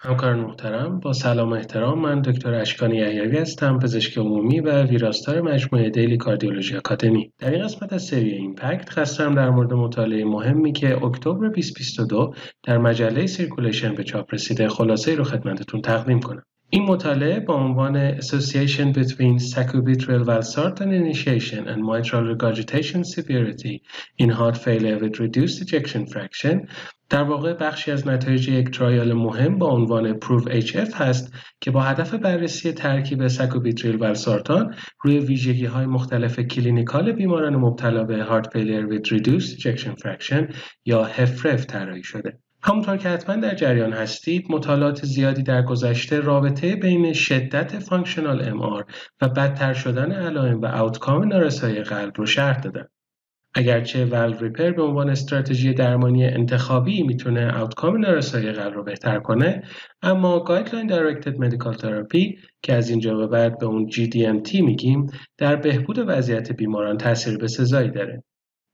همکاران محترم با سلام و احترام من دکتر اشکانی یحیوی هستم پزشک عمومی و ویراستار مجموعه Daily Cardiology Academy در این قسمت از سری Impact خواستم در مورد مطالعه مهمی که اکتبر 2022 در مجله Circulation به چاپ رسیده خلاصه رو خدمتتون تقدیم کنم. این مطالعه با عنوان Association between sacubitril valsartan initiation and mitral regurgitation severity in heart failure with reduced ejection fraction در واقع بخشی از نتایج یک trial مهم با عنوان PROVE-HF هست که با هدف بررسی ترکیب ساکوبیتریل والسارتان روی ویژگی های مختلف clinical بیماران مبتلا به heart failure with reduced ejection fraction یا HFrEF طراحی شده. همونطور که حتما در جریان هستید مطالعات زیادی در گذشته رابطه بین شدت functional MR و بدتر شدن علائم و outcome نارسایی قلب رو شرح دادن. اگرچه valve repair به عنوان استراتژی درمانی انتخابی می‌تونه outcome نارسایی قلب رو بهتر کنه اما guideline-directed medical therapy که از اینجا به بعد به اون GDMT میگیم در بهبود وضعیت بیماران تاثیر سزایی داره.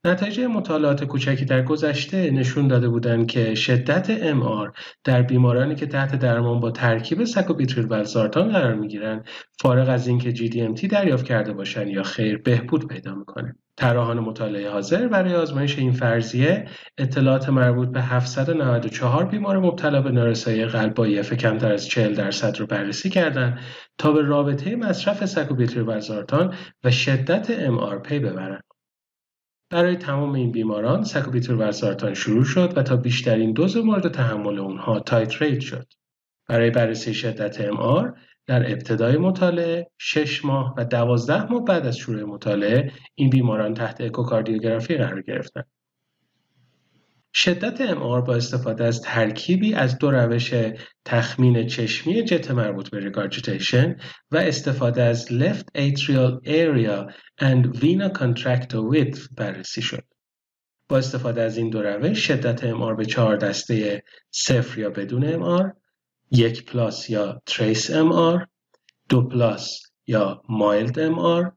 نتایج مطالعات کوچکی در گذشته نشون داده بودند که شدت MR در بیمارانی که تحت درمان با ترکیب ساکوبیتریل والسارتان قرار می‌گیرند فارغ از اینکه GDMT دریافت کرده باشند یا خیر بهبود پیدا می‌کنه. طراحان مطالعه حاضر برای آزمایش این فرضیه اطلاعات مربوط به 794 بیمار مبتلا به نارسایی قلب با EF کمتر از 40 درصد رو بررسی کردند تا به رابطه مصرف ساکوبیتریل والسارتان و شدت MR پی ببرند. برای تمام این بیماران ساکوبیتریل والسارتان شروع شد و تا بیشترین دوز مورد تحمل اونها titrate شد. برای بررسی شدت MR در ابتدای مطالعه 6 ماه و 12 ماه بعد از شروع مطالعه این بیماران تحت اکوکاردیوگرافی قرار گرفتند. شدت MR با استفاده از ترکیبی از دو روش تخمین چشمی جت مربوط به regurgitation و استفاده از left atrial area and vena contracta width بررسی شد. با استفاده از این دو روش شدت MR به چهار دسته صفر یا بدون MR، یک plus یا trace MR، دو plus یا mild MR،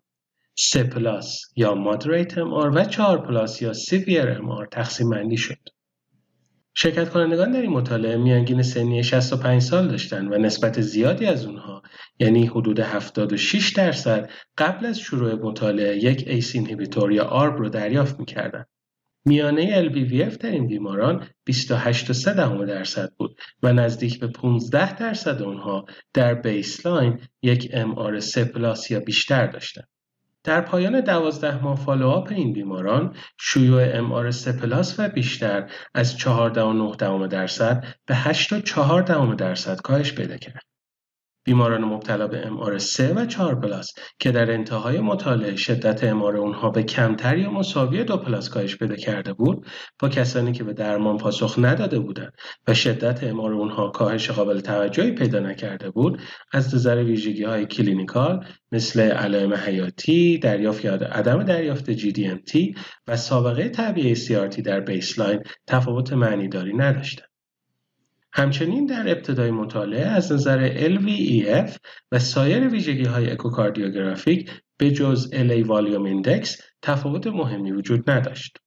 سه plus یا moderate MR و چهار plus یا severe MR تقسیم بندی شد. شرکت کنندگان در این مطالعه میانگین سنی 65 سال داشتند و نسبت زیادی از اونها یعنی حدود 76 درصد قبل از شروع مطالعه یک ACE inhibitor یا ARB رو دریافت می‌کردند. میانه LVEF در این بیماران 28.3 درصد بود و نزدیک به 15 درصد اونها در baseline یک MR 3 plus یا بیشتر داشتند. در پایان دوازده ماه follow-up این بیماران شیوع MR 3 plus و بیشتر از 4.9 درصد به 8.4 درصد کاهش پیدا کرد. بیماران مبتلا به MR 3 و 4 plus که در انتهای مطالعه شدت MR اونها به کمتر یا مساوی دو plus کاهش پیدا کرده بود با کسانی که به درمان پاسخ نداده بودند و شدت MR اونها کاهش قابل توجهی پیدا نکرده بود از نظر ویژگی های clinical مثل علائم حیاتی، دریافت یا عدم دریافت GDMT و سابقه تعبیه CRT در baseline تفاوت معنیداری نداشتند. همچنین در ابتدای مطالعه از نظر LVEF و سایر ویژگی های echocardiographic به جز LA volume index تفاوت مهمی وجود نداشت.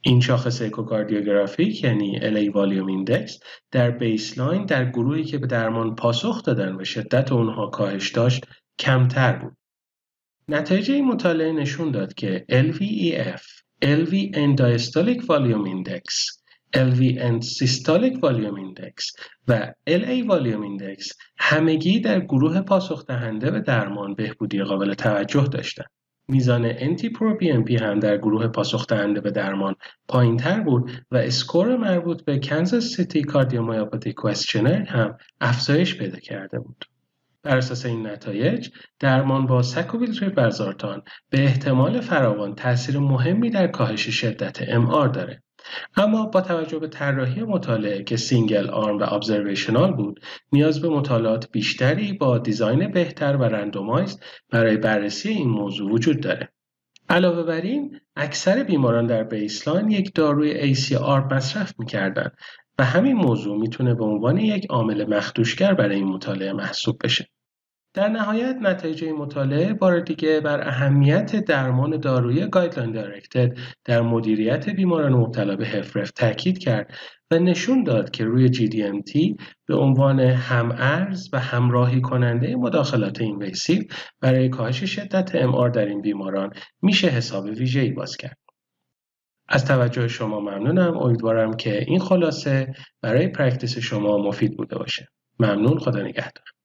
این شاخص echocardiographic یعنی LA volume index در baseline در گروهی که به درمان پاسخ دادن و شدت اونها کاهش داشت کمتر بود. نتایج این مطالعه نشون داد که LVEF, LV End volume index LV End Systolic Volume Index و LA Volume Index همگی در گروه پاسخ دهنده به درمان بهبودی قابل توجه داشتند. میزان NT-pro هم در گروه پاسخ دهنده به درمان پایین تر بود و اسکور مربوط به Kansas City Cardiomyopathy Questionnaire هم افزایش پیدا کرده بود. بر اساس این نتایج درمان با ساکوبیتریل والسارتان به احتمال فراوان تاثیر مهمی در کاهش شدت MR داره اما با توجه به طراحی مطالعه که single arm و observational بود نیاز به مطالعات بیشتری با design بهتر و randomized برای بررسی این موضوع وجود داره. علاوه بر این اکثر بیماران در baseline یک داروی ACR مصرف می‌کردند و همین موضوع می‌تونه به عنوان یک عامل مخدوشگر برای این مطالعه محسوب بشه. در نهایت نتایج مطالعه بار دیگه بر اهمیت درمان دارویی guideline-directed در مدیریت بیماران مبتلا به HFrEF تاکید کرد و نشون داد که روی GDMT به عنوان همارز و همراهی کننده مداخلات invasive برای کاهش شدت MR در این بیماران میشه حساب ویژه‌ای باز کرد. از توجه شما ممنونم. امیدوارم که این خلاصه برای پرکتیس شما مفید بوده باشه. ممنون. خدا نگهدار.